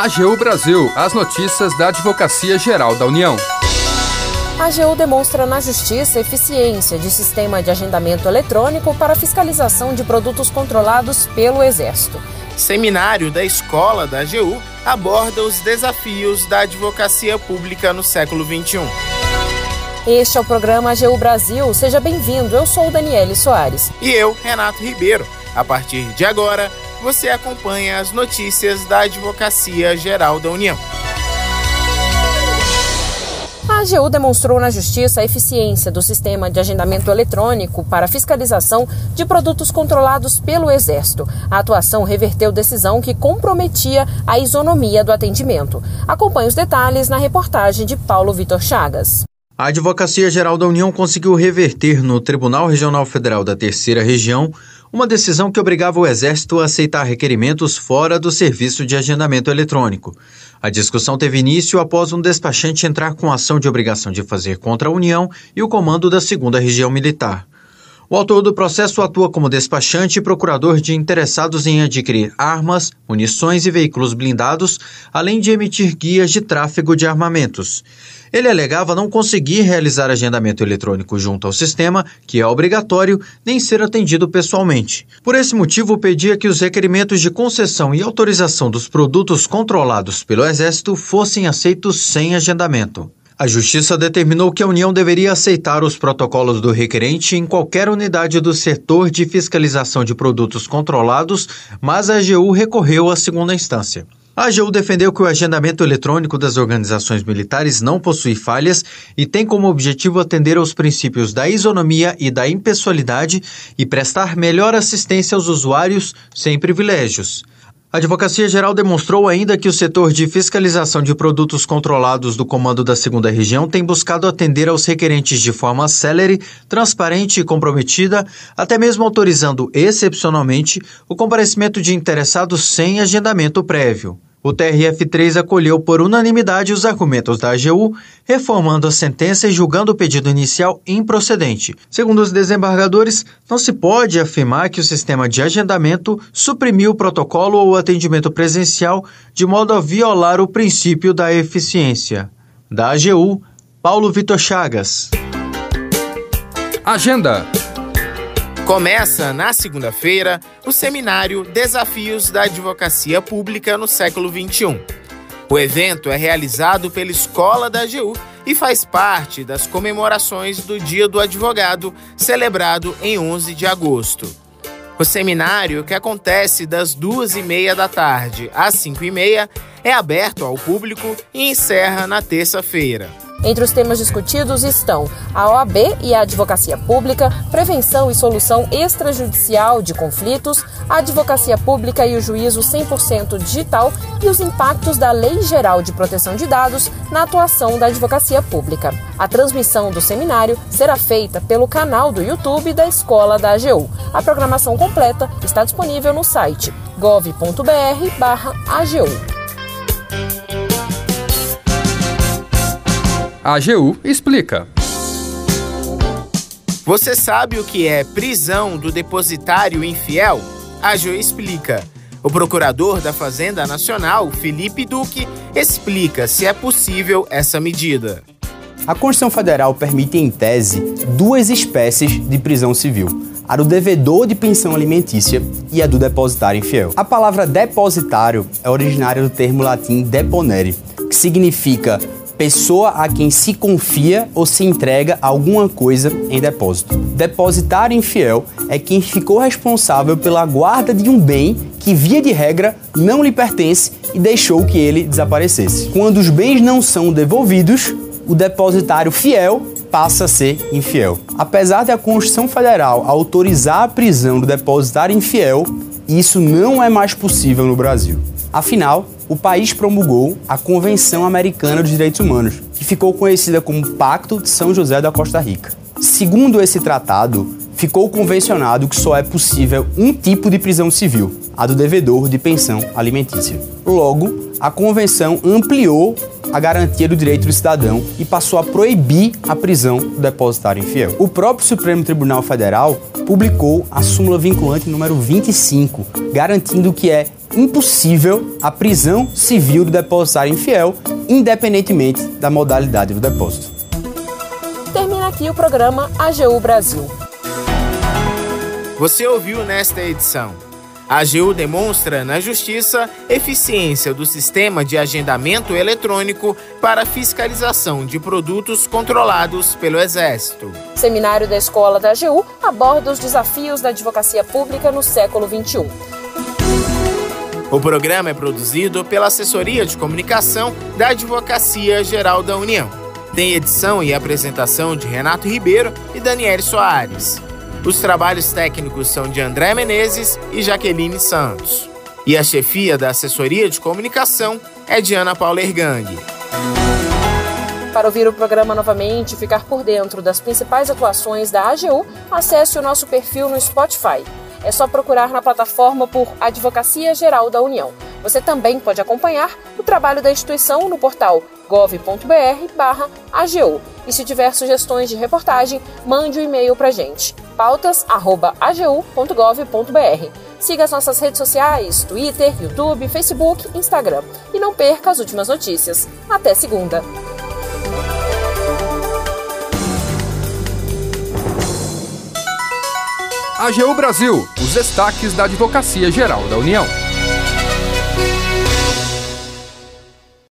AGU Brasil, as notícias da Advocacia Geral da União. A AGU demonstra na Justiça eficiência de sistema de agendamento eletrônico para fiscalização de produtos controlados pelo Exército. Seminário da Escola da AGU aborda os desafios da advocacia pública no século XXI. Este é o programa AGU Brasil. Seja bem-vindo. Eu sou Daniele Soares. E eu, Renato Ribeiro. A partir de agora, você acompanha as notícias da Advocacia Geral da União. A AGU demonstrou na Justiça a eficiência do sistema de agendamento eletrônico para fiscalização de produtos controlados pelo Exército. A atuação reverteu decisão que comprometia a isonomia do atendimento. Acompanhe os detalhes na reportagem de Paulo Vitor Chagas. A Advocacia Geral da União conseguiu reverter no Tribunal Regional Federal da Terceira Região uma decisão que obrigava o Exército a aceitar requerimentos fora do serviço de agendamento eletrônico. A discussão teve início após um despachante entrar com ação de obrigação de fazer contra a União e o comando da Segunda Região Militar. O autor do processo atua como despachante e procurador de interessados em adquirir armas, munições e veículos blindados, além de emitir guias de tráfego de armamentos. Ele alegava não conseguir realizar agendamento eletrônico junto ao sistema, que é obrigatório, nem ser atendido pessoalmente. Por esse motivo, pedia que os requerimentos de concessão e autorização dos produtos controlados pelo Exército fossem aceitos sem agendamento. A Justiça determinou que a União deveria aceitar os protocolos do requerente em qualquer unidade do setor de fiscalização de produtos controlados, mas a AGU recorreu à segunda instância. A AGU defendeu que o agendamento eletrônico das organizações militares não possui falhas e tem como objetivo atender aos princípios da isonomia e da impessoalidade e prestar melhor assistência aos usuários sem privilégios. A Advocacia Geral demonstrou ainda que o setor de fiscalização de produtos controlados do Comando da Segunda Região tem buscado atender aos requerentes de forma célere, transparente e comprometida, até mesmo autorizando excepcionalmente o comparecimento de interessados sem agendamento prévio. O TRF3 acolheu por unanimidade os argumentos da AGU, reformando a sentença e julgando o pedido inicial improcedente. Segundo os desembargadores, não se pode afirmar que o sistema de agendamento suprimiu o protocolo ou o atendimento presencial de modo a violar o princípio da eficiência. Da AGU, Paulo Vitor Chagas. Agenda. Começa na segunda-feira o seminário Desafios da Advocacia Pública no século XXI. O evento é realizado pela Escola da AGU e faz parte das comemorações do Dia do Advogado, celebrado em 11 de agosto. O seminário, que acontece das duas e meia da tarde às cinco e meia, é aberto ao público e encerra na terça-feira. Entre os temas discutidos estão a OAB e a advocacia pública, prevenção e solução extrajudicial de conflitos, a advocacia pública e o juízo 100% digital e os impactos da Lei Geral de Proteção de Dados na atuação da advocacia pública. A transmissão do seminário será feita pelo canal do YouTube da Escola da AGU. A programação completa está disponível no site gov.br/agu. A AGU explica. Você sabe o que é prisão do depositário infiel? A AGU explica. O procurador da Fazenda Nacional, Felipe Duque, explica se é possível essa medida. A Constituição Federal permite, em tese, duas espécies de prisão civil: a do devedor de pensão alimentícia e a do depositário infiel. A palavra depositário é originária do termo latim deponere, que significa pessoa a quem se confia ou se entrega alguma coisa em depósito. Depositário infiel é quem ficou responsável pela guarda de um bem que, via de regra, não lhe pertence e deixou que ele desaparecesse. Quando os bens não são devolvidos, o depositário fiel passa a ser infiel. Apesar de a Constituição Federal autorizar a prisão do depositário infiel, isso não é mais possível no Brasil. Afinal, o país promulgou a Convenção Americana dos Direitos Humanos, que ficou conhecida como Pacto de São José da Costa Rica. Segundo esse tratado, ficou convencionado que só é possível um tipo de prisão civil, a do devedor de pensão alimentícia. Logo, a convenção ampliou a garantia do direito do cidadão e passou a proibir a prisão do depositário infiel. O próprio Supremo Tribunal Federal publicou a súmula vinculante número 25, garantindo que é impossível a prisão civil do depositário infiel, independentemente da modalidade do depósito. Termina aqui o programa AGU Brasil. Você ouviu nesta edição. A AGU demonstra na Justiça eficiência do sistema de agendamento eletrônico para fiscalização de produtos controlados pelo Exército. Seminário da Escola da AGU aborda os desafios da advocacia pública no século XXI. O programa é produzido pela Assessoria de Comunicação da Advocacia Geral da União. Tem edição e apresentação de Renato Ribeiro e Daniel Soares. Os trabalhos técnicos são de André Menezes e Jaqueline Santos. E a chefia da assessoria de comunicação é de Ana Paula Ergang. Para ouvir o programa novamente e ficar por dentro das principais atuações da AGU, acesse o nosso perfil no Spotify. É só procurar na plataforma por Advocacia Geral da União. Você também pode acompanhar o trabalho da instituição no portal gov.br/agu. E se tiver sugestões de reportagem, mande o um e-mail para gente pautas@agu.gov.br. Siga as nossas redes sociais: Twitter, YouTube, Facebook, Instagram e não perca as últimas notícias. Até segunda. AGU Brasil, os destaques da Advocacia Geral da União.